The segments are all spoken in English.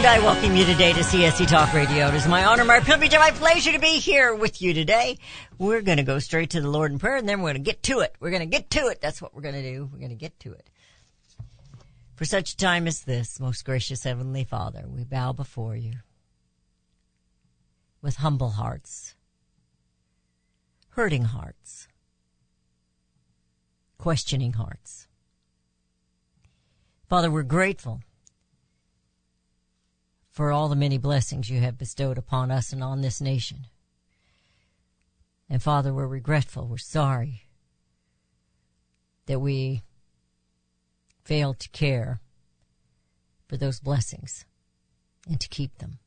And I welcome you today to CSC Talk Radio. It is my honor, my privilege, and my pleasure to be here with you today. We're going to go straight to the Lord in prayer, and then we're going to get to it. We're going to get to it. That's what we're going to do. We're going to get to it. For such a time as this, most gracious Heavenly Father, we bow before you with humble hearts, hurting hearts, questioning hearts Father, we're grateful for all the many blessings you have bestowed upon us and on this nation. And Father, we're regretful, we're sorry that we failed to care for those blessings and to keep them.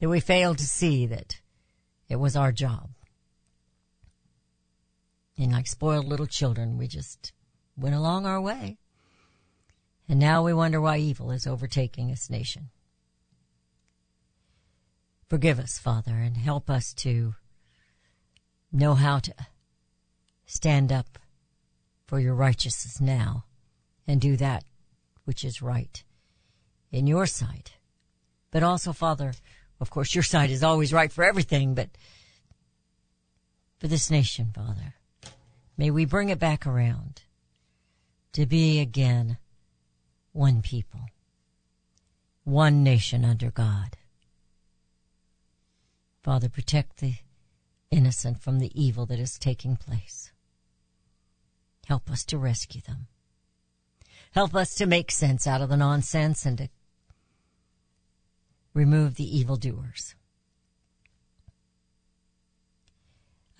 That we failed to see that it was our job. And like spoiled little children, we just went along our way. And now we wonder why evil is overtaking this nation. Forgive us, Father, and help us to know how to stand up for your righteousness now and do that which is right in your sight. But also, Father, of course, your side is always right for everything, but for this nation, Father, may we bring it back around to be again one people, one nation under God. Father, protect the innocent from the evil that is taking place. Help us to rescue them. Help us to make sense out of the nonsense and to remove the evildoers.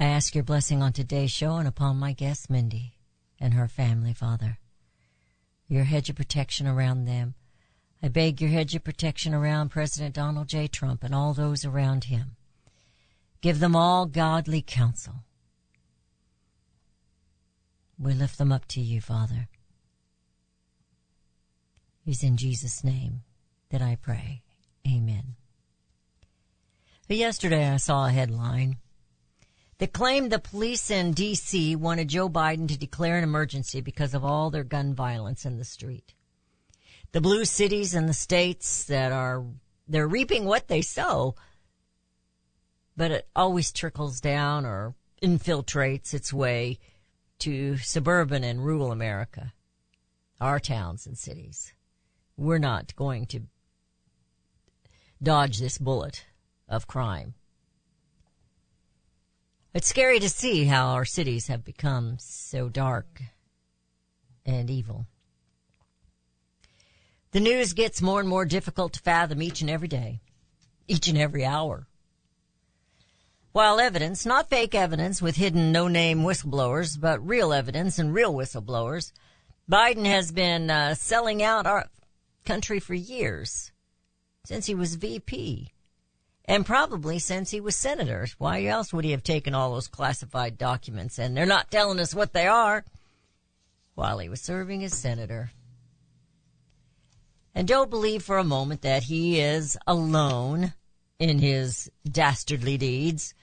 I ask your blessing on today's show and upon my guest, Mindy, and her family, Father your hedge of protection around them. I beg your hedge of protection around President Donald J. Trump and all those around him. Give them all godly counsel. We lift them up to you, Father. It's in Jesus' name that I pray. Amen. Yesterday I saw a headline that claimed the police in D.C. wanted Joe Biden to declare an emergency because of all their gun violence in the street. The blue cities and the states that are, they're reaping what they sow, but it always trickles down or infiltrates its way to suburban and rural America, our towns and cities. We're not going to dodge this bullet of crime. It's scary to see how our cities have become so dark and evil. The news gets more and more difficult to fathom each and every day, each and every hour. While evidence, not fake evidence with hidden no-name whistleblowers, but real evidence and real whistleblowers, Biden has been uh, selling out our country for years, since he was VP. And probably since he was senator. Why else would he have taken all those classified documents? And they're not telling us what they are while he was serving as senator. And don't believe for a moment that he is alone in his dastardly deeds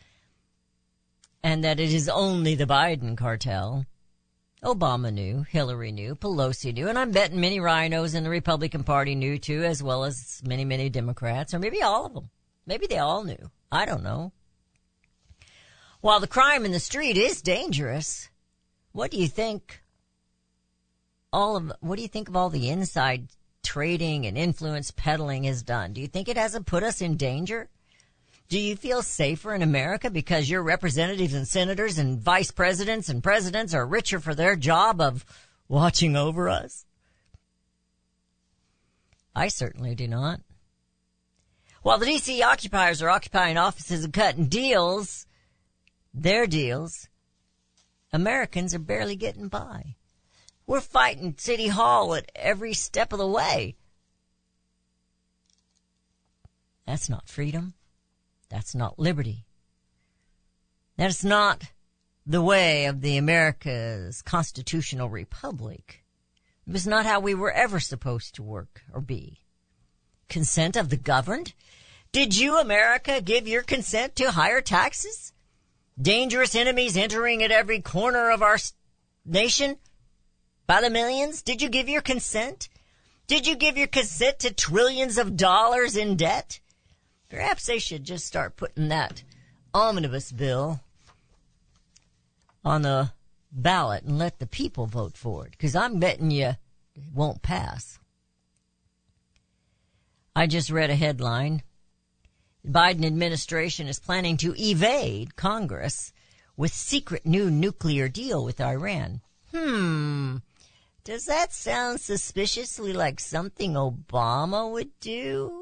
and that it is only the Biden cartel. Obama knew, Hillary knew, Pelosi knew, and I'm betting many rhinos in the Republican Party knew too, as well as many, many Democrats, or maybe all of them. Maybe they all knew. I don't know. While the crime in the street is dangerous, what do you think all of, what do you think of all the inside trading and influence peddling has done? Do you think it hasn't put us in danger? Do you feel safer in America because your representatives and senators and vice presidents and presidents are richer for their job of watching over us? I certainly do not. While the DC occupiers are occupying offices and cutting deals, their deals, Americans are barely getting by. We're fighting City Hall at every step of the way. That's not freedom. That's not liberty. That's not the way of the America's constitutional republic. It was not how we were ever supposed to work or be. Consent of the governed? Did you, America, give your consent to higher taxes? Dangerous enemies entering at every corner of our nation? By the millions? Did you give your consent? Did you give your consent to trillions of dollars in debt? Perhaps they should just start putting that omnibus bill on the ballot and let the people vote for it. Cause I'm betting you it won't pass. I just read a headline. Biden administration is planning to evade Congress with secret new nuclear deal with Iran. Hmm. Does that sound suspiciously like something Obama would do?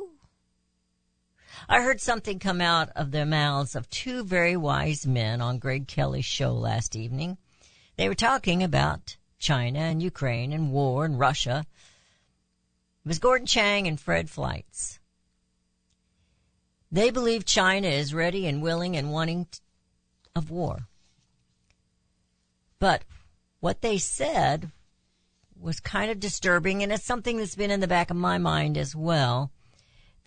I heard something come out of the mouths of two very wise men on Greg Kelly's show last evening. They were talking about China and Ukraine and war and Russia. It was Gordon Chang and Fred Fleitz. They believe China is ready and willing and wanting of war. But what they said was kind of disturbing, and it's something that's been in the back of my mind as well.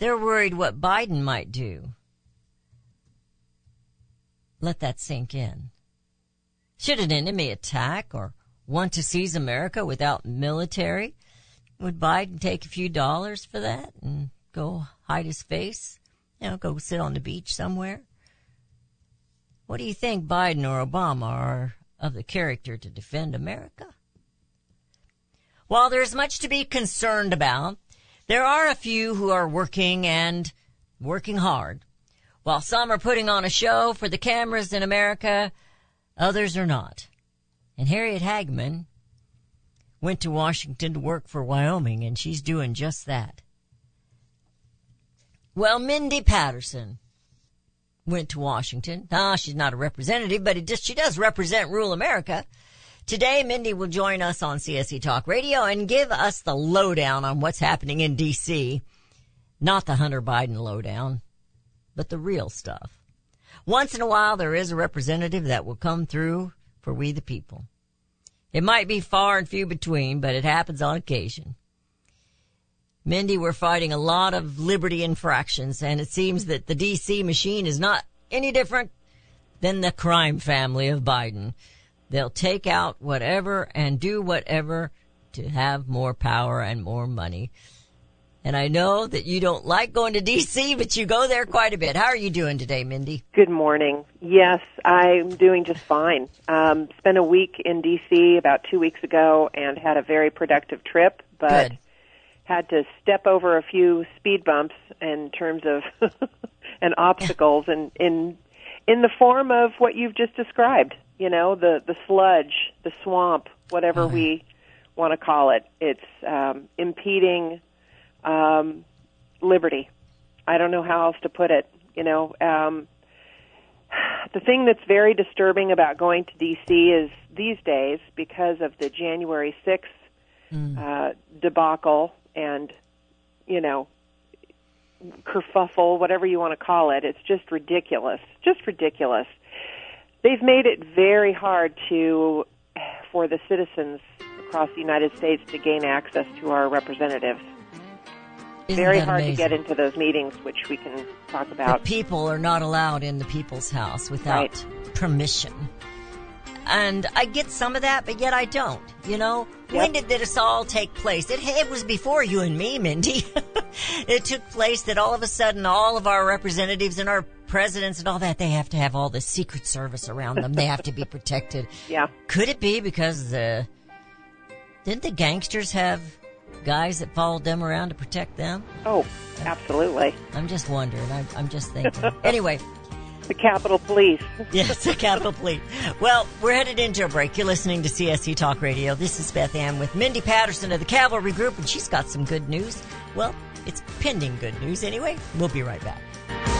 They're worried what Biden might do. Let that sink in. Should an enemy attack or want to seize America without military? Would Biden take a few dollars for that and go hide his face? You know, go sit on the beach somewhere? What do you think Biden or Obama are of the character to defend America? While there's much to be concerned about, there are a few who are working and working hard. While some are putting on a show for the cameras in America, others are not. And Harriet Hageman went to Washington to work for Wyoming, and she's doing just that. Well, Mindy Patterson went to Washington. Ah, she's not a representative, but just, she does represent rural America. Today, Mindy will join us on CSC Talk Radio and give us the lowdown on what's happening in DC. Not the Hunter Biden lowdown, but the real stuff. Once in a while, there is a representative that will come through for we the people. It might be far and few between, but it happens on occasion. Mindy, we're fighting a lot of liberty infractions, and it seems that the DC machine is not any different than the crime family of Biden. They'll take out whatever and do whatever to have more power and more money. And I know that you don't like going to DC, but you go there quite a bit. How are you doing today, Mindy? Good morning. Yes, I'm doing just fine. Um, spent a week in DC about two weeks ago and had a very productive trip, but Good. had to step over a few speed bumps in terms of and obstacles and in in the form of what you've just described you know the the sludge the swamp whatever we want to call it. It's um impeding um liberty. I don't know how else to put it you know um the thing that's very disturbing about going to dc is these days because of the january 6th uh debacle and you know kerfuffle whatever you want to call it it's just ridiculous just ridiculous they've made it very hard to for the citizens across the United States to gain access to our representatives. Isn't very hard amazing? to get into those meetings, which we can talk The about. people are not allowed in the people's house without Right. permission. And I get some of that, but yet I don't. You know, when did this all take place? It, it was before you and me, Mindy. it took place that all of a sudden all of our representatives and our presidents and all that, they have to have all the secret service around them. They have to be protected. Yeah. Could it be because the, didn't the gangsters have guys that followed them around to protect them? Oh, absolutely. I'm just wondering. I'm, I'm just thinking. anyway, The Capitol Police. yes, the Capitol Police. Well, we're headed into a break. You're listening to CSC Talk Radio. This is Beth Ann with Mindy Patterson of the Cavalry Group, and she's got some good news. Well, it's pending good news anyway. We'll be right back.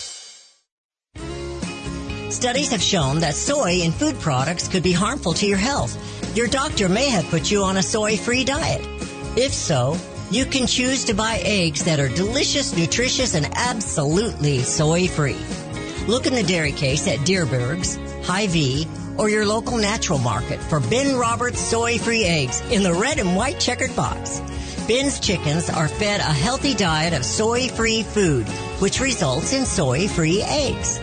Studies have shown that soy in food products could be harmful to your health. Your doctor may have put you on a soy free diet. If so, you can choose to buy eggs that are delicious, nutritious, and absolutely soy free. Look in the dairy case at Dierberg's, Hy-Vee, or your local natural market for Ben Roberts soy free eggs in the red and white checkered box. Ben's chickens are fed a healthy diet of soy free food, which results in soy free eggs.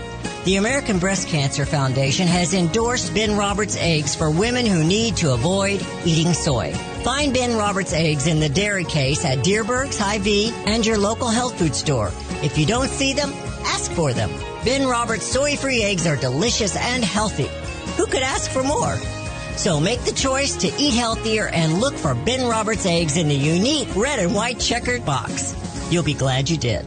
The American Breast Cancer Foundation has endorsed Ben Roberts eggs for women who need to avoid eating soy. Find Ben Roberts eggs in the dairy case at Dierberg's, Hy-Vee, and your local health food store. If you don't see them, ask for them. Ben Roberts soy-free eggs are delicious and healthy. Who could ask for more? So make the choice to eat healthier and look for Ben Roberts eggs in the unique red and white checkered box. You'll be glad you did.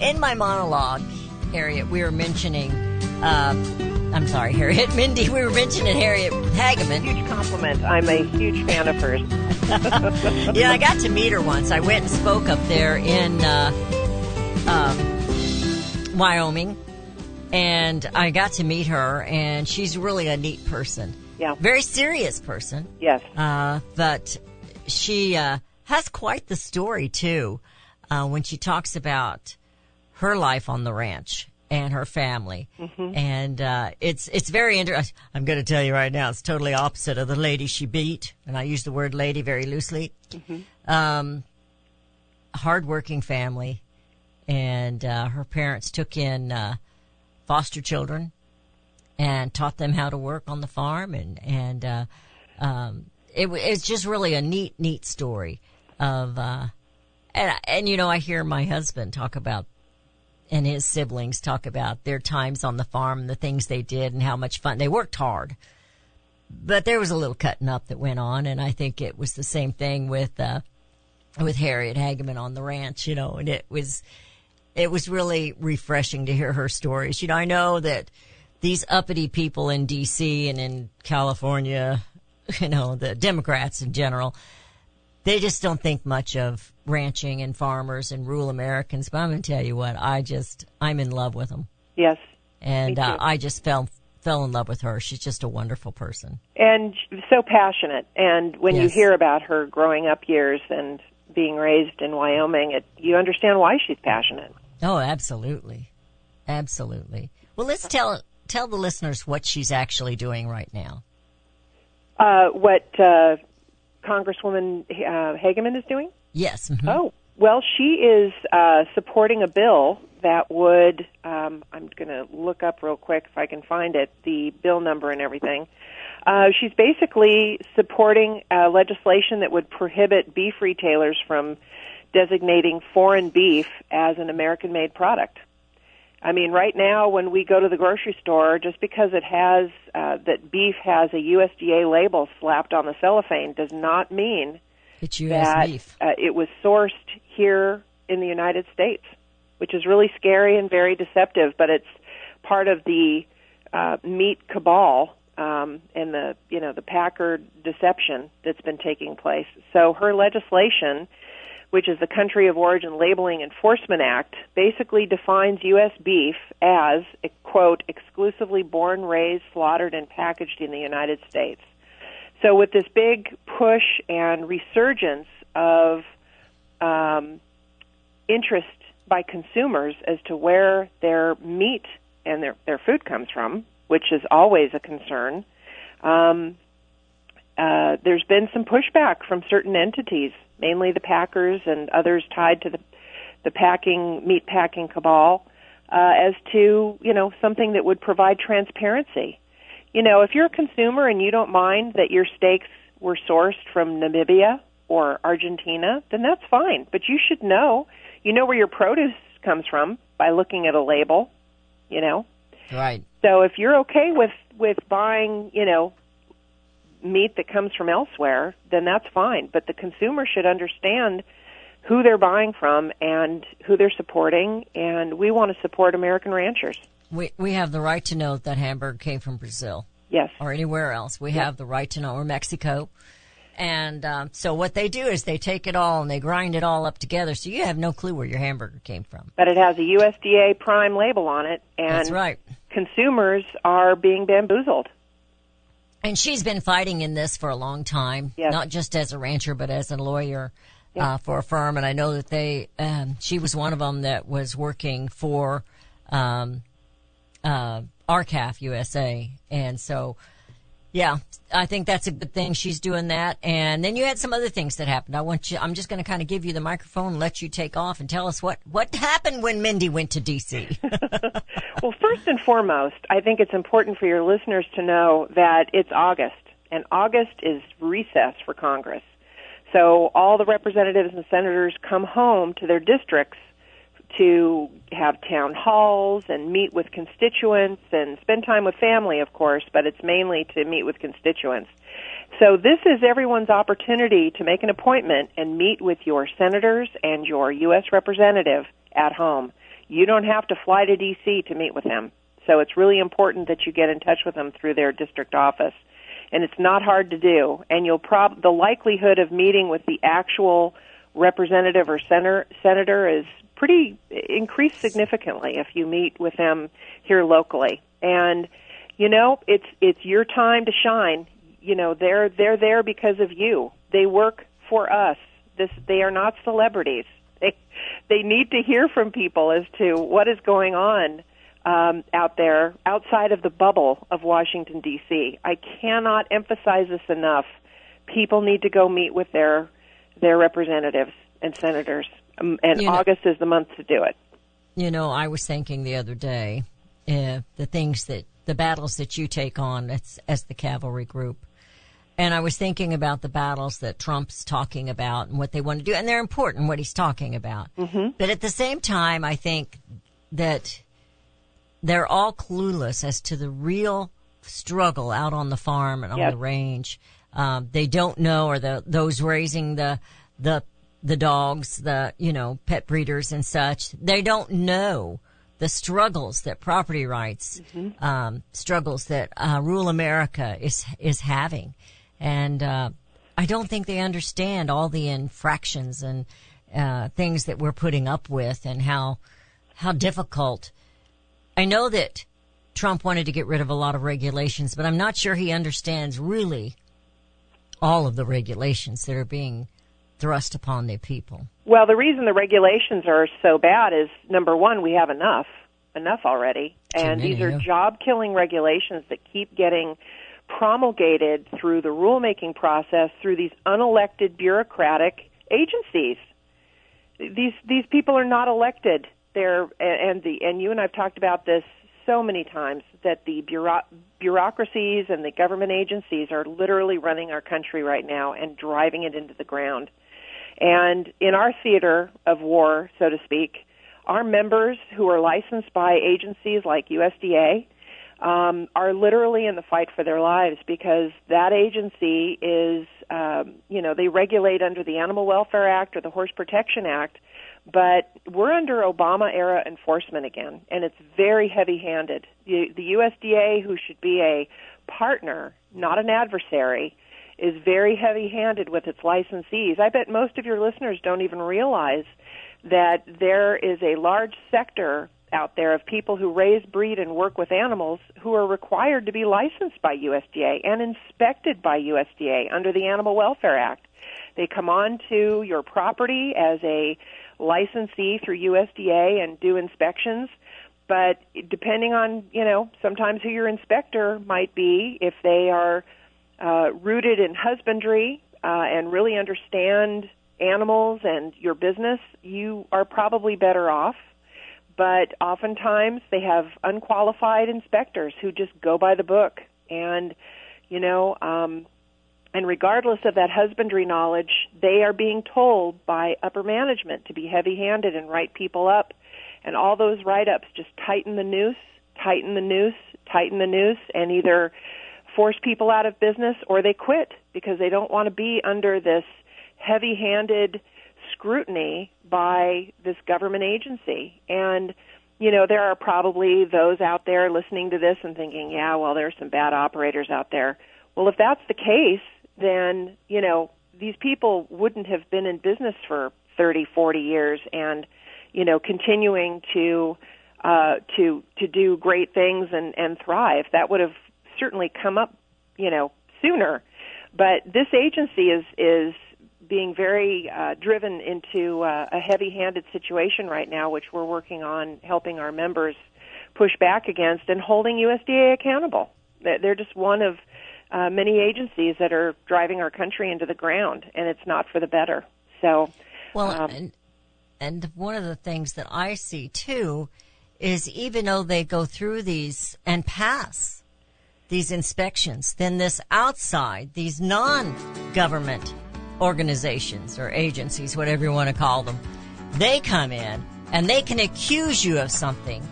in my monologue, Harriet, we were mentioning, uh, I'm sorry, Harriet, Mindy, we were mentioning Harriet Hageman. Huge compliment. I'm a huge fan of hers. yeah, I got to meet her once. I went and spoke up there in uh, um, Wyoming, and I got to meet her, and she's really a neat person. Yeah. Very serious person. Yes. Uh, but she uh, has quite the story, too, uh, when she talks about her life on the ranch and her family. Mm-hmm. And uh, it's it's very interesting. I'm going to tell you right now, it's totally opposite of the lady she beat, and I use the word lady very loosely. Mm-hmm. Um, hardworking family, and uh, her parents took in uh, foster children and taught them how to work on the farm, and and uh, um, it, it's just really a neat neat story of. Uh, and, and you know, I hear my husband talk about and his siblings talk about their times on the farm and the things they did and how much fun they worked hard. But there was a little cutting up that went on, and I think it was the same thing with uh, with Harriet Hageman on the ranch, you know. And it was it was really refreshing to hear her stories. You know, I know that these uppity people in D.C. and in California, you know, the Democrats in general, they just don't think much of ranching and farmers and rural Americans. But I'm going to tell you what, I just, I'm in love with them. Yes. And uh, I just fell, fell in love with her. She's just a wonderful person. And so passionate. And when you hear about her growing up years and being raised in Wyoming, it, you understand why she's passionate. Oh, absolutely. Absolutely. Well, let's tell tell the listeners what she's actually doing right now. Uh, what uh, Congresswoman uh, Hageman is doing? Yes. mhm. Oh, well, she is uh, supporting a bill that would. Um, I'm going to look up real quick if I can find it, the bill number and everything. Uh, she's basically supporting uh, legislation that would prohibit beef retailers from designating foreign beef as an American-made product. I mean, right now when we go to the grocery store, just because it has uh, that beef has a USDA label slapped on the cellophane does not mean It's U.S. that beef. Uh, it was sourced here in the United States, which is really scary and very deceptive. But it's part of the uh, meat cabal um, and the you know the Packer deception that's been taking place. So her legislation, which is the Country of Origin Labeling Enforcement Act, basically defines U.S. beef as quote exclusively born, raised, slaughtered, and packaged in the United States. So with this big push and resurgence of um, interest by consumers as to where their meat and their their food comes from, which is always a concern. Um, uh, there's been some pushback from certain entities, mainly the packers and others tied to the the packing meat packing cabal, uh, as to you know something that would provide transparency. You know, if you're a consumer and you don't mind that your steaks were sourced from Namibia or Argentina, then that's fine. But you should know, you know where your produce comes from by looking at a label. You know, Right. so if you're okay with with buying, you know, meat that comes from elsewhere, then that's fine. But the consumer should understand who they're buying from and who they're supporting, and we want to support American ranchers. We we have the right to know that hamburger came from Brazil Yes. or anywhere else. We have the right to know, or Mexico. And um, so what they do is they take it all and they grind it all up together, so you have no clue where your hamburger came from. But it has a USDA prime label on it, and That's right. consumers are being bamboozled. And she's been fighting in this for a long time, Yes. not just as a rancher, but as a lawyer uh, for a firm. And I know that they, um, she was one of them that was working for um, uh, R-CALF USA. And so, yeah, I think that's a good thing. She's doing that. And then you had some other things that happened. I want you, I'm just going to kind of give you the microphone and let you take off and tell us what, what happened when Mindy went to DC. Well, first and foremost, I think it's important for your listeners to know that it's August, and August is recess for Congress. So all the representatives and senators come home to their districts to have town halls and meet with constituents and spend time with family, of course, but it's mainly to meet with constituents. So this is everyone's opportunity to make an appointment and meet with your senators and your U.S. representative at home. You don't have to fly to D.C. to meet with them. So it's really important that you get in touch with them through their district office. And it's not hard to do. And you'll prob, the likelihood of meeting with the actual representative or senator, senator is pretty increased significantly if you meet with them here locally. And, you know, it's, it's your time to shine. You know, they're, they're there because of you. They work for us. This, they are not celebrities. They, they need to hear from people as to what is going on um, out there outside of the bubble of Washington D.C. I cannot emphasize this enough. People need to go meet with their their representatives and senators, um, and You know- August is the month to do it. You know, I was thinking the other day, uh, the things that, the battles that you take on as, as the cavalry group. And I was thinking about the battles that Trump's talking about and what they want to do. And they're important, what he's talking about. Mm-hmm. But at the same time, I think that they're all clueless as to the real struggle out on the farm and on Yep. the range. Um, they don't know, or the those raising the the the dogs, the you know pet breeders and such. They don't know the struggles that property rights um, struggles that uh, rural America is is having, and uh, I don't think they understand all the infractions and uh, things that we're putting up with, and how how difficult. I know that Trump wanted to get rid of a lot of regulations, but I'm not sure he understands really all of the regulations that are being thrust upon their people. Well, the reason the regulations are so bad is number one, we have enough. enough already. And these are job killing regulations that keep getting promulgated through the rulemaking process through these unelected bureaucratic agencies. These these people are not elected. They're and the and you and I've talked about this so many times that the bureau- bureaucracies and the government agencies are literally running our country right now and driving it into the ground. And in our theater of war, so to speak, our members who are licensed by agencies like USDA um, are literally in the fight for their lives because that agency is, um, you know, they regulate under the Animal Welfare Act or the Horse Protection Act, but we're under Obama era enforcement again, and it's very heavy handed. The, the USDA, who should be a partner, not an adversary, is very heavy handed with its licensees. I bet most of your listeners don't even realize that there is a large sector out there of people who raise, breed, and work with animals who are required to be licensed by USDA and inspected by USDA under the Animal Welfare Act. They come onto your property as a licensee through USDA and do inspections. But depending on, you know, sometimes who your inspector might be, if they are uh, rooted in husbandry uh, and really understand animals and your business, you are probably better off. But oftentimes they have unqualified inspectors who just go by the book. And, you know, um, and regardless of that husbandry knowledge, they are being told by upper management to be heavy handed and write people up. And all those write ups just tighten the noose, tighten the noose, tighten the noose, and either force people out of business or they quit because they don't want to be under this heavy handed scrutiny by this government agency. And, you know, there are probably those out there listening to this and thinking, yeah, well, there's some bad operators out there. Well, if that's the case, then, you know, these people wouldn't have been in business for 30, 40 years and, you know, continuing to, uh, to, to do great things and, and thrive. That would have certainly come up, you know, sooner. But this agency is, is being very uh, driven into uh, a heavy-handed situation right now, which we're working on helping our members push back against and holding USDA accountable. They're they're just one of uh, many agencies that are driving our country into the ground, and it's not for the better. So, Well, um, and, and one of the things that I see too is even though they go through these and pass these inspections, then this outside, these non-government organizations or agencies, whatever you want to call them, they come in and they can accuse you of something.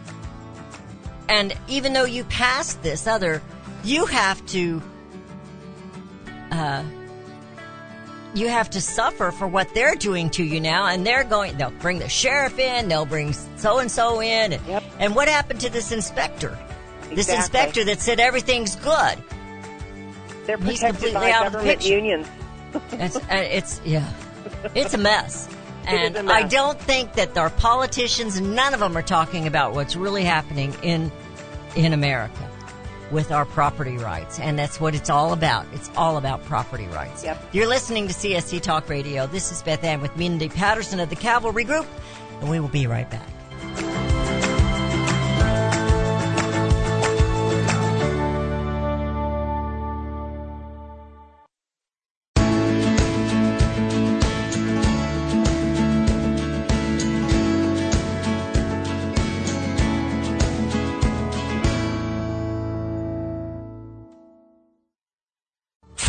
And even though you passed this other, you have to, uh, you have to suffer for what they're doing to you now, and they're going. They'll bring the sheriff in. They'll bring so and so in. And, Yep. and what happened to this inspector? This Exactly. inspector that said everything's good. they're he's completely by out of the picture. unions. It's, uh, it's yeah, it's a mess. And a mess. I don't think that our politicians, none of them are talking about what's really happening in in America with our property rights, and that's what it's all about. It's all about property rights. Yep. You're listening to CSC Talk Radio. This is Beth Ann with Mindy Patterson of the Cavalry Group, and we will be right back.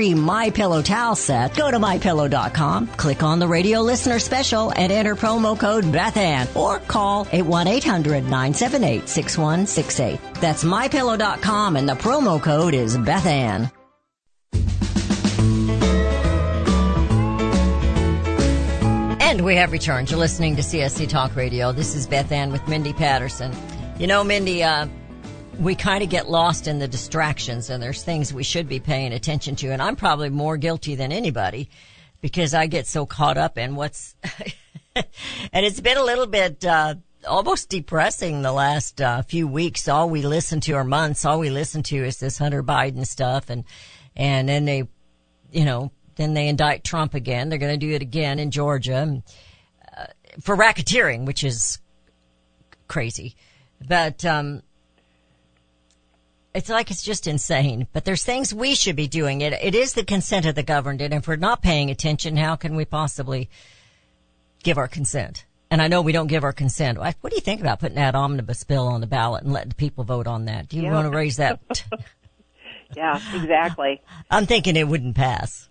free My Pillow towel set, go to mypillow.com, click on the radio listener special and enter promo code BethAnn or call 8-1-800-978-6168. That's mypillow.com and the promo code is BethAnn. And we have returned. You're listening to CSC Talk Radio. This is Beth Ann with Mindy Patterson. You know, Mindy, uh, we kind of get lost in the distractions and there's things we should be paying attention to. And I'm probably more guilty than anybody because I get so caught up in what's, and it's been a little bit, uh, almost depressing the last uh, few weeks. All we listen to or months, all we listen to is this Hunter Biden stuff and, and then they, you know, then they indict Trump again. They're going to do it again in Georgia uh, for racketeering, which is crazy. But, um, it's like it's just insane. But there's things we should be doing. It it is the consent of the governed, and if we're not paying attention, how can we possibly give our consent? And I know we don't give our consent. What do you think about putting that omnibus bill on the ballot and letting the people vote on that? Do you Yeah. want to raise that? Yeah, exactly. I'm thinking it wouldn't pass.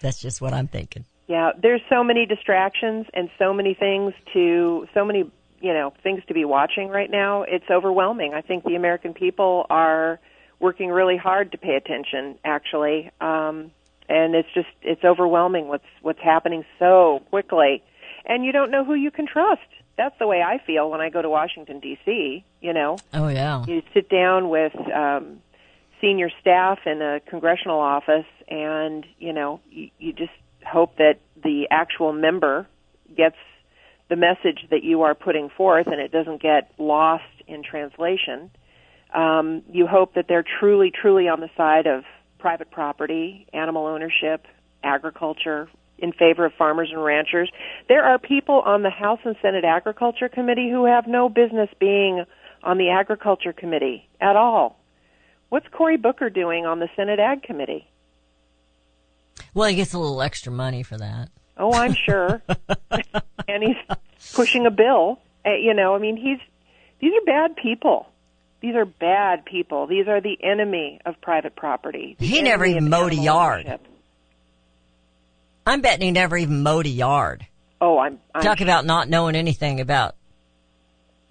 That's just what I'm thinking. Yeah, there's so many distractions and so many things to so many you know things to be watching right now. It's overwhelming. I think the American people are working really hard to pay attention, actually, um, and it's just it's overwhelming what's what's happening so quickly, and you don't know who you can trust. That's the way I feel when I go to Washington D.C. You know, Oh yeah. you sit down with um, senior staff in a congressional office, and you know you, you just hope that the actual member gets the message that you are putting forth and it doesn't get lost in translation. Um, you hope that they're truly, truly on the side of private property, animal ownership, agriculture, in favor of farmers and ranchers. There are people on the House and Senate Agriculture Committee who have no business being on the Agriculture Committee at all. What's Cory Booker doing on the Senate Ag Committee? Well, he gets a little extra money for that. Oh, I'm sure. and he's pushing a bill. Uh, you know, I mean, he's these are bad people. These are bad people. These are the enemy of private property. He never even mowed a yard. Ownership. I'm betting he never even mowed a yard. Oh, I'm, I'm Talk about not knowing anything about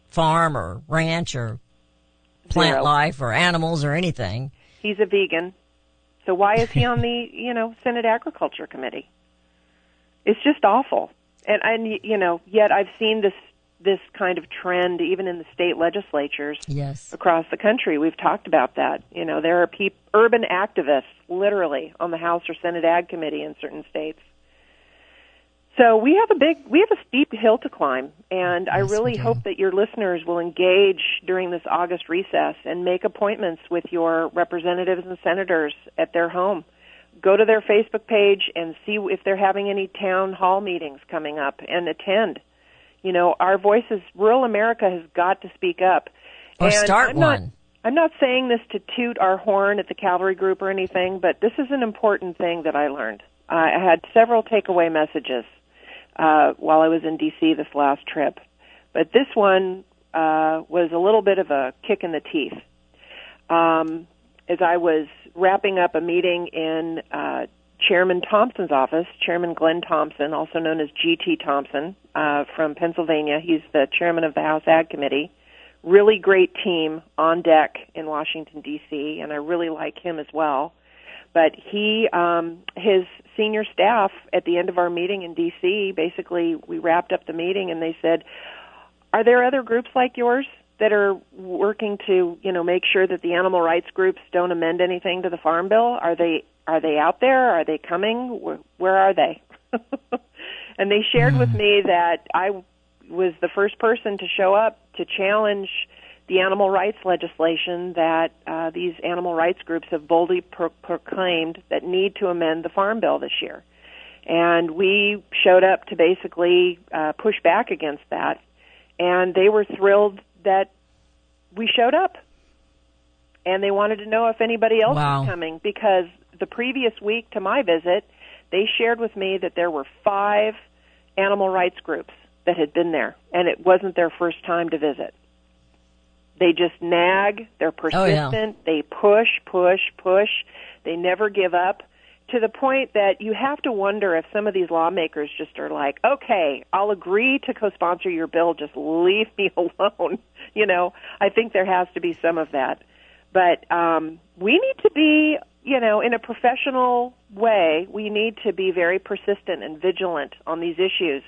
farm or ranch or plant Zero. life or animals or anything. he's a vegan. So why is he on the, you know, Senate Agriculture Committee? It's just awful. And and you know, yet I've seen this this kind of trend even in the state legislatures Yes. across the country. We've talked about that. You know, there are peop- urban activists literally on the House or Senate Ag Committee in certain states. So we have a big, we have a steep hill to climb, and I Yes, we really hope that your listeners will engage during this August recess and make appointments with your representatives and senators at their home. Go to their Facebook page and see if they're having any town hall meetings coming up and attend. You know, our voices, rural America has got to speak up. Or And start I'm not- one. I'm not saying this to toot our horn at the cavalry group or anything, but this is an important thing that I learned. I I had several takeaway messages uh, while I was in D.C. this last trip, but this one uh, was a little bit of a kick in the teeth. Um, as I was wrapping up a meeting in uh, Chairman Thompson's office, Chairman Glenn Thompson, also known as G.T. Thompson uh, from Pennsylvania, he's the chairman of the House Ag Committee really great team on deck in Washington D.C. and I really like him as well. But he, um, his senior staff at the end of our meeting in D.C. basically we wrapped up the meeting and they said, "Are there other groups like yours that are working to, you know, make sure that the animal rights groups don't amend anything to the Farm Bill? Are they are they out there? Are they coming? Where, where are they?" and they shared with me that I was the first person to show up to challenge the animal rights legislation that uh, these animal rights groups have boldly pro- proclaimed that need to amend the farm bill this year. And we showed up to basically uh, push back against that, and they were thrilled that we showed up. And they wanted to know if anybody else Wow. was coming because the previous week to my visit, they shared with me that there were five animal rights groups that had been there, and it wasn't their first time to visit. They just nag, they're Oh, yeah. persistent, they push, push, push, they never give up to the point that you have to wonder if some of these lawmakers just are like, okay, I'll agree to co-sponsor your bill, just leave me alone. You know, I think there has to be some of that. But um, we need to be, you know, in a professional way, we need to be very persistent and vigilant on these issues.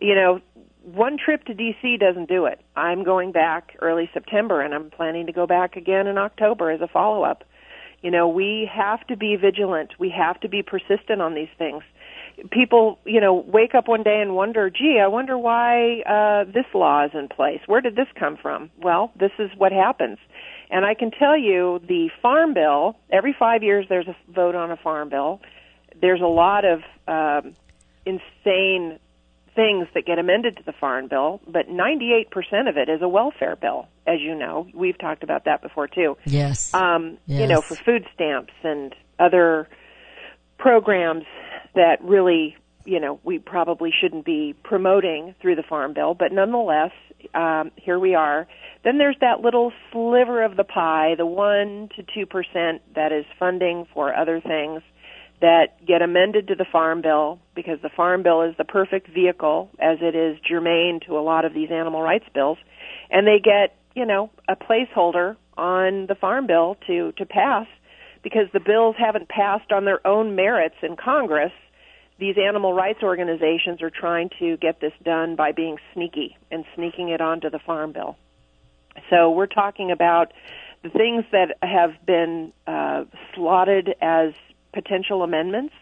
You know, one trip to DC doesn't do it. I'm going back early September and I'm planning to go back again in October as a follow up. You know, we have to be vigilant. We have to be persistent on these things. People, you know, wake up one day and wonder, gee, I wonder why uh, this law is in place. Where did this come from? Well, this is what happens. And I can tell you the farm bill, every five years there's a vote on a farm bill. There's a lot of um, insane things that get amended to the farm bill, but 98% of it is a welfare bill, as you know. We've talked about that before too. Yes. Um, you know, for food stamps and other programs that really, you know, we probably shouldn't be promoting through the farm bill, but nonetheless, um, here we are. Then there's that little sliver of the pie, the 1 to 2% that is funding for other things that get amended to the farm bill because the farm bill is the perfect vehicle as it is germane to a lot of these animal rights bills and they get you know a placeholder on the farm bill to to pass because the bills haven't passed on their own merits in congress. These animal rights organizations are trying to get this done by being sneaky and sneaking it onto the farm bill. So we're talking about the things that have been uh, slotted as potential amendments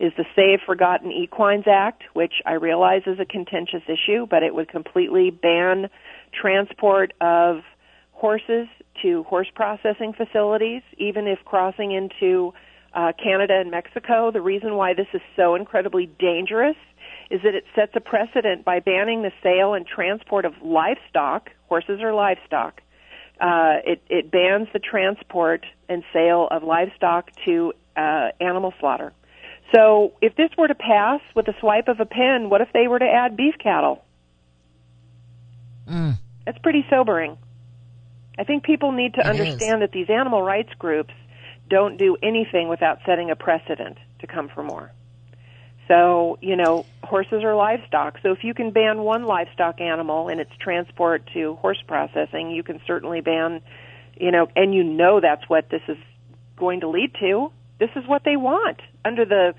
is the Save Forgotten Equines Act, which I realize is a contentious issue, but it would completely ban transport of horses to horse processing facilities, even if crossing into uh, Canada and Mexico. The reason why this is so incredibly dangerous is that it sets a precedent by banning the sale and transport of livestock, horses or livestock. Uh, it, it bans the transport and sale of livestock to uh, animal slaughter. So if this were to pass with a swipe of a pen, what if they were to add beef cattle? Mm. That's pretty sobering. I think people need to It understand that these animal rights groups don't do anything without setting a precedent to come for more. So, you know, horses are livestock. So if you can ban one livestock animal and its transport to horse processing, you can certainly ban, you know, and you know that's what this is going to lead to. This is what they want under the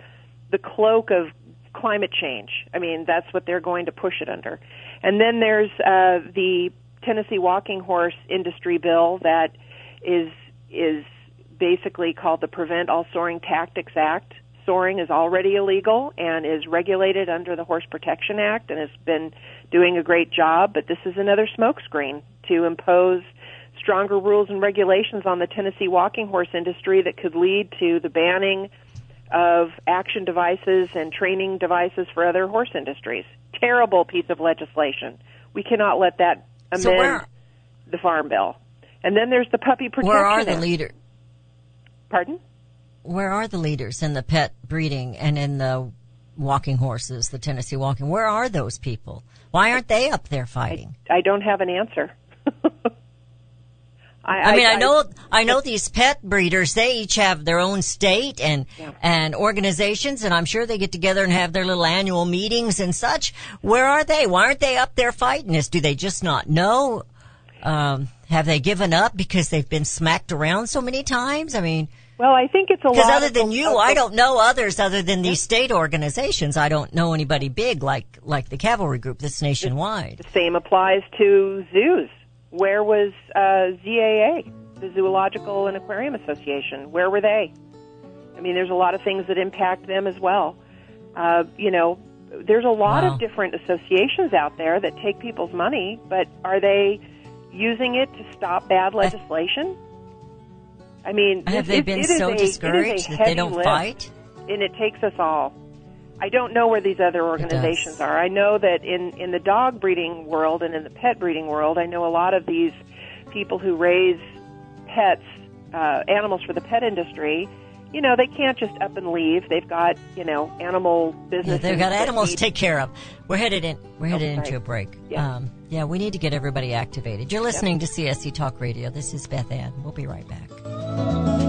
the cloak of climate change. I mean, that's what they're going to push it under. And then there's uh, the Tennessee Walking Horse Industry Bill that is is basically called the Prevent All Soring Tactics Act. Soring is already illegal and is regulated under the Horse Protection Act and has been doing a great job, but this is another smokescreen to impose stronger rules and regulations on the Tennessee walking horse industry that could lead to the banning of action devices and training devices for other horse industries. Terrible piece of legislation. We cannot let that amend So where- the farm bill. And then there's the puppy protection. Where are the Act. leader? Pardon? Where are the leaders in the pet breeding and in the walking horses, the Tennessee walking? Where are those people? Why aren't they up there fighting? I don't have an answer. I, mean, I, know, I know these pet breeders. They each have their own state and Yeah. and organizations, and I'm sure they get together and have their little annual meetings and such. Where are they? Why aren't they up there fighting this? Do they just not know? Um, have they given up because they've been smacked around so many times? I mean, Well, I think it's a lot. because other than you, I don't know others other than these state organizations. I don't know anybody big like like the cavalry group that's nationwide. The same applies to zoos. Where was uh, ZAA, the Zoological and Aquarium Association? Where were they? I mean, there's a lot of things that impact them as well. Uh, you know, there's a lot Wow. of different associations out there that take people's money, but are they using it to stop bad legislation? I mean, Have they been so a- it is a discouraged that they don't lift fight? and it takes us all. I don't know where these other organizations are. I know that in in the dog breeding world and in the pet breeding world, I know a lot of these people who raise pets, uh, animals for the pet industry. You know, they can't just up and leave. They've got you know animal business. Yeah, they've got animals to take care of. We're headed in. We're headed sorry. into a break. Yeah. Um, yeah, we need to get everybody activated. You're listening to CSC Talk Radio. This is Beth Ann. We'll be right back.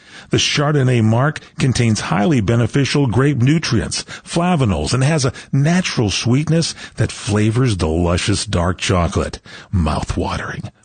The Chardonnay marc contains highly beneficial grape nutrients, flavanols, and has a natural sweetness that flavors the luscious dark chocolate. Mouth-watering,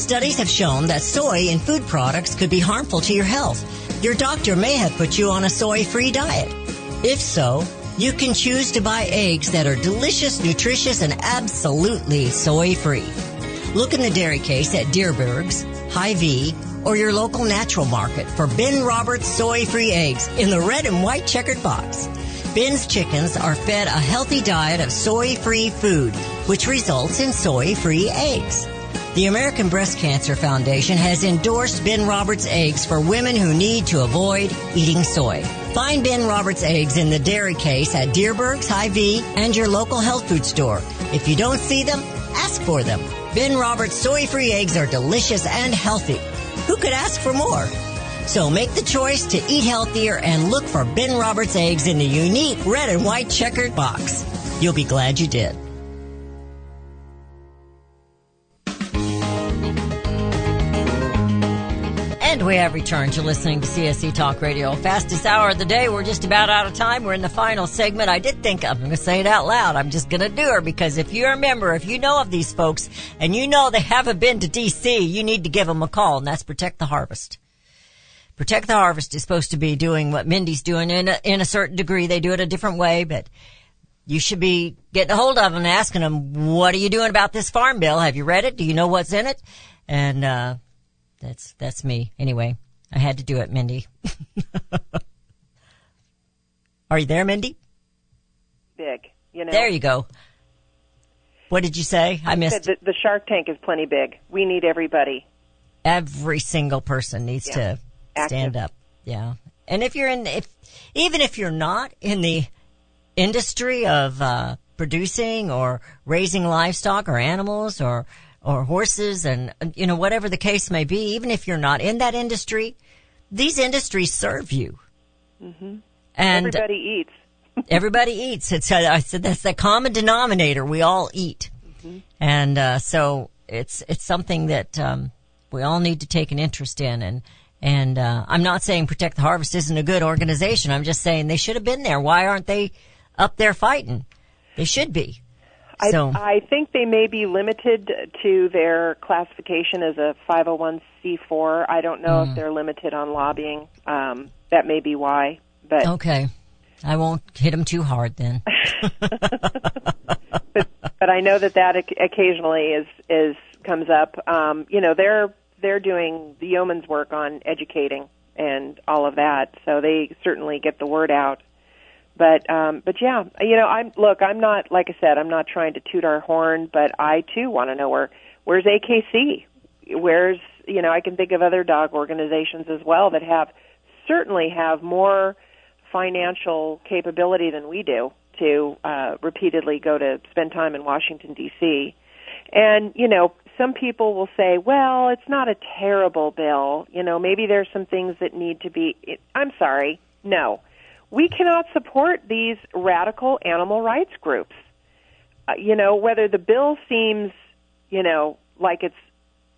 Studies have shown that soy in food products could be harmful to your health. Your doctor may have put you on a soy-free diet. If so, you can choose to buy eggs that are delicious, nutritious, and absolutely soy-free. Look in the dairy case at Dierberg's, Hy-Vee, or your local natural market for Ben Roberts soy-free eggs in the red and white checkered box. Ben's chickens are fed a healthy diet of soy-free food, which results in soy-free eggs. The American Breast Cancer Foundation has endorsed Ben Roberts eggs for women who need to avoid eating soy. Find Ben Roberts eggs in the dairy case at Dierberg's, Hy-Vee, and your local health food store. If you don't see them, ask for them. Ben Roberts soy-free eggs are delicious and healthy. Who could ask for more? So make the choice to eat healthier and look for Ben Roberts eggs in the unique red and white checkered box. You'll be glad you did. And we have returned to listening to CSC Talk Radio. Fastest hour of the day. We're just about out of time. We're in the final segment. I did think I'm going to say it out loud. I'm just going to do it because if you're a member, if you know of these folks and you know they haven't been to DC, you need to give them a call and that's Protect the Harvest. Protect the Harvest is supposed to be doing what Mindy's doing in a, in a certain degree. They do it a different way, but you should be getting a hold of them and asking them, what are you doing about this farm bill? Have you read it? Do you know what's in it? And, uh, that's, that's me. Anyway, I had to do it, Mindy. Are you there, Mindy? Big, you know. There you go. What did you say? I missed. The, the Shark Tank is plenty big. We need everybody. Every single person needs Yeah. to stand up. Yeah. And if you're in, if, even if you're not in the industry of, uh, producing or raising livestock or animals or, or horses and, uh, you know, whatever the case may be, even if you're not in that industry, these industries serve you. And everybody eats. everybody eats. It's, I said that's the common denominator. We all eat. And, uh, so it's, it's something that, um, we all need to take an interest in and, and, uh, I'm not saying Protect the Harvest isn't a good organization. I'm just saying they should have been there. Why aren't they up there fighting? They should be. I, So, I think they may be limited to their classification as a 501c4. I don't know Hmm. if they're limited on lobbying. Um, that may be why. But okay. I won't hit them too hard then. but I know that that occasionally is is comes up. Um, you know, they're they're doing the yeoman's work on educating and all of that, so they certainly get the word out. But um, but yeah, you know, I'm look. I'm not like I said. I'm not trying to toot our horn, but I too want to know where where's AKC? Where's you know? I can think of other dog organizations as well that have certainly have more financial capability than we do to uh, repeatedly go to spend time in Washington D.C. And you know, some people will say, "Well, it's not a terrible bill. You know, maybe there's some things that need to be." I'm sorry, no, we cannot support these radical animal rights groups. Uh, you know, whether the bill seems, you know, like it's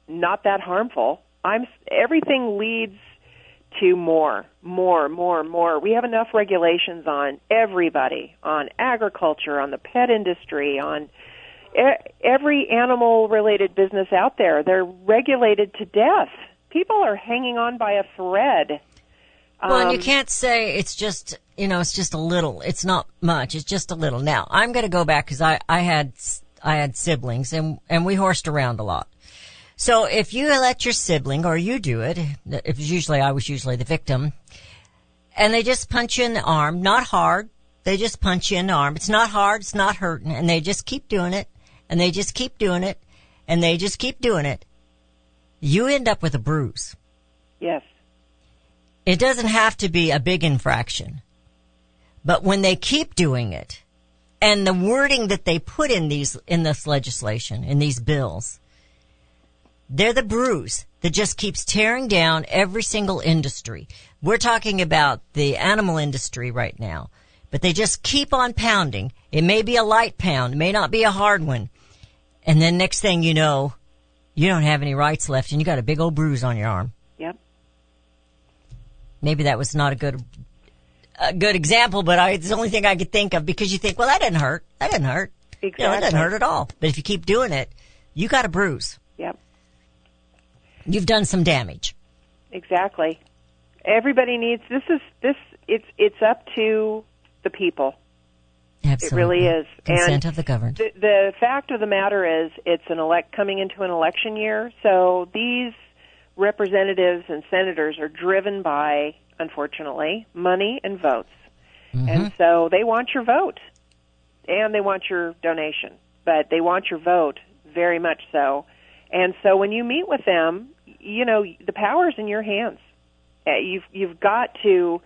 not that harmful. I'm everything leads to more, more, more, more. We have enough regulations on everybody, on agriculture, on the pet industry, on every animal related business out there. They're regulated to death. People are hanging on by a thread. Well, and you Um, can't say it's just, you know, it's just a little. It's not much. It's just a little. Now, I'm going to go back because I, I had, I had siblings and, and we horsed around a lot. So if you let your sibling or you do it, it was usually I was usually the victim, and they just punch you in the arm, not hard. They just punch you in the arm. It's not hard. It's not hurting. And they just keep doing it and they just keep doing it and they just keep doing it. You end up with a bruise. Yes. It doesn't have to be a big infraction. But when they keep doing it, and the wording that they put in these, in this legislation, in these bills, they're the bruise that just keeps tearing down every single industry. We're talking about the animal industry right now, but they just keep on pounding. It may be a light pound, it may not be a hard one. And then next thing you know, you don't have any rights left and you got a big old bruise on your arm. Maybe that was not a good a good example, but I, it's the only thing I could think of because you think, well, that didn't hurt. That didn't hurt. You know, that Exactly. didn't hurt at all. But if you keep doing it, you got a bruise. Yep. You've done some damage. Exactly. Everybody needs this is this it's it's up to the people. Absolutely. It really is. Consent and of the governed. The, the fact of the matter is, it's an elect coming into an election year, so these representatives and senators are driven by, unfortunately, money and votes, and so they want your vote, and they want your donation, but they want your vote very much so, and so when you meet with them, you know the power's in your hands. Uh, You've you've got to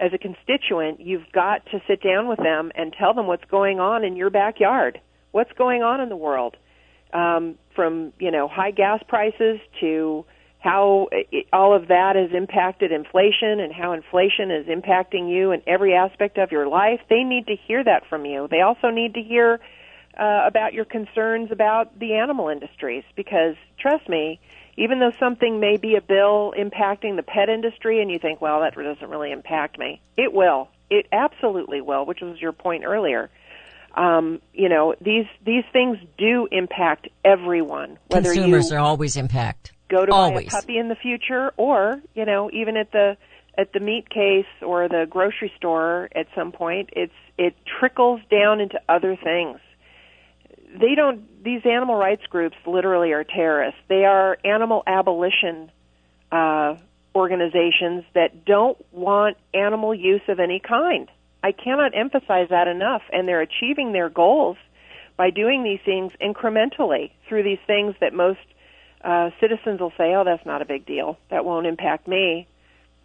as a constituent, you've got to sit down with them and tell them what's going on in your backyard. What's going on in the world? Um, from, you know, high gas prices to how it, all of that has impacted inflation and how inflation is impacting you in every aspect of your life. They need to hear that from you. They also need to hear uh, about your concerns about the animal industries because trust me, even though something may be a bill impacting the pet industry and you think, well, that doesn't really impact me, it will. It absolutely will, which was your point earlier. Um, you know, these these things do impact everyone, Consumers you are always impact. Go to always. buy a puppy in the future or, you know, even at the at the meat case or the grocery store at some point, it's it trickles down into other things. They don't these animal rights groups literally are terrorists. They are animal abolition uh organizations that don't want animal use of any kind. I cannot emphasize that enough and they're achieving their goals by doing these things incrementally through these things that most uh citizens will say oh that's not a big deal. That won't impact me.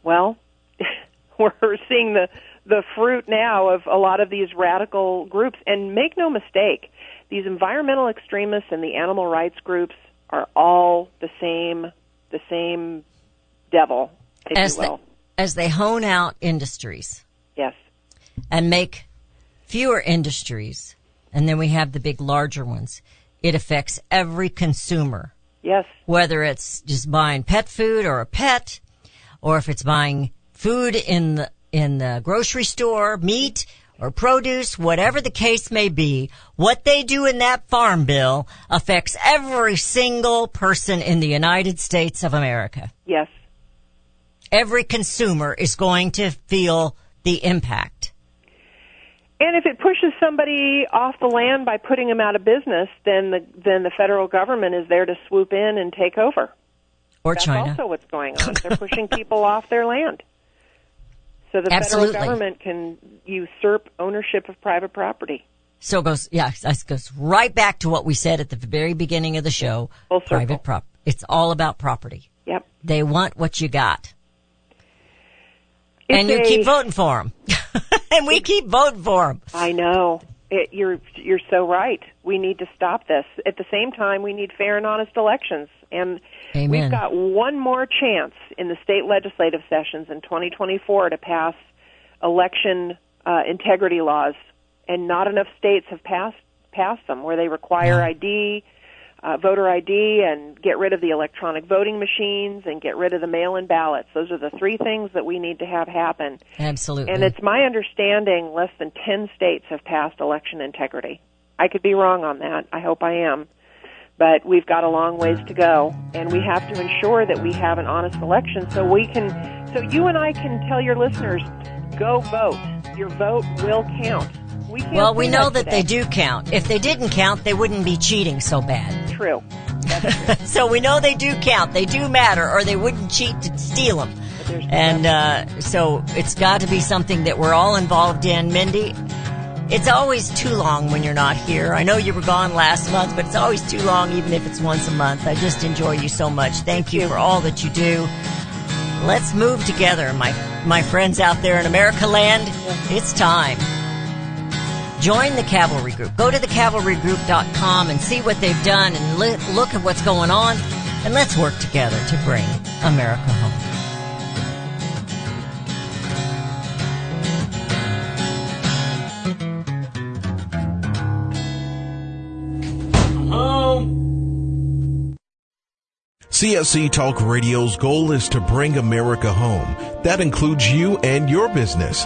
Well we're seeing the the fruit now of a lot of these radical groups. And make no mistake these environmental extremists and the animal rights groups are all the same the same devil As they, as they hone out industries. Yes. And make fewer industries, and then we have the big larger ones, it affects every consumer. Yes whether it's just buying pet food or a pet, or if it's buying food in the, in the grocery store, meat or produce, whatever the case may be, what they do in that farm bill affects every single person in the United States of America. yes Every consumer is going to feel the impact. And if it pushes somebody off the land by putting them out of business then the then the federal government is there to swoop in and take over Or That's China. also what's going on. They're pushing people off their land. So the Absolutely. federal government can usurp ownership of private property. So it goes, yeah, it goes right back to what we said at the very beginning of the show. Private prop. It's all about property. Yep. They want what you got. And you keep voting for them. and we keep voting for them. I know. It, you're you're so right. We need to stop this. At the same time, we need fair and honest elections. And Amen. we've got one more chance in the state legislative sessions in 2024 to pass election uh, integrity laws, and not enough states have passed passed them where they require No. ID. Uh, voter ID and get rid of the electronic voting machines and get rid of the mail-in ballots. Those are the three things that we need to have happen. Absolutely. And it's my understanding less than 10 states have passed election integrity. I could be wrong on that. I hope I am. But we've got a long ways to go and we have to ensure that we have an honest election so we can so you and I can tell your listeners go vote. Your vote will count. We well, we know that they do count. If they didn't count, they wouldn't be cheating so bad. True. so we know they do count. They do matter, or they wouldn't cheat to steal them. And uh, so it's got to be something that we're all involved in. Mindy, it's always too long when you're not here. I know you were gone last month, but it's always too long, even if it's once a month. I just enjoy you so much. Thank you for all that you do. Let's move together, my my friends out there in America land. It's time. Join the Cavalry Group. Go to thecavalrygroup.com and see what they've done and li- look at what's going on. And let's work together to bring America home. CSC Talk Radio's goal is to bring America home. That includes you and your business.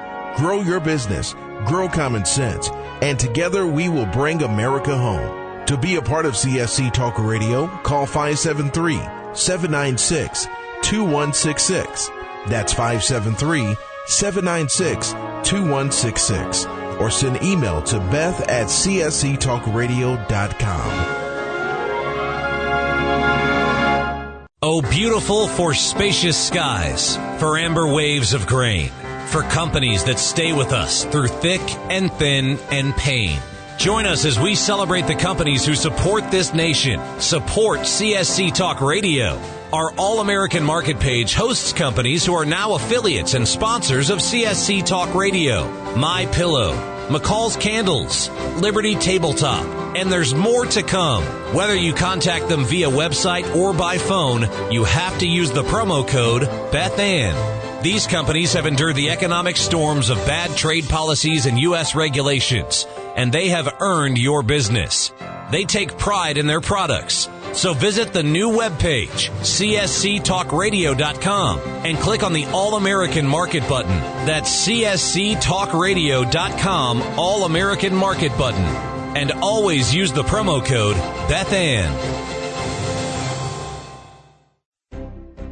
Grow your business, grow common sense, and together we will bring America home. To be a part of CSC Talk Radio, call 573 796 2166. That's 573 796 2166. Or send email to beth at csctalkradio.com. Oh, beautiful for spacious skies, for amber waves of grain, for companies that stay with us through thick and thin and pain. Join us as we celebrate the companies who support this nation. Support CSC Talk Radio. Our All American Market page hosts companies who are now affiliates and sponsors of CSC Talk Radio. My Pillow, McCall's Candles, Liberty Tabletop, and there's more to come. Whether you contact them via website or by phone, you have to use the promo code BethAnn. These companies have endured the economic storms of bad trade policies and U.S. regulations, and they have earned your business. They take pride in their products. So visit the new webpage, csctalkradio.com, and click on the All American Market button. That's csctalkradio.com, All American Market button. And always use the promo code BethAnn.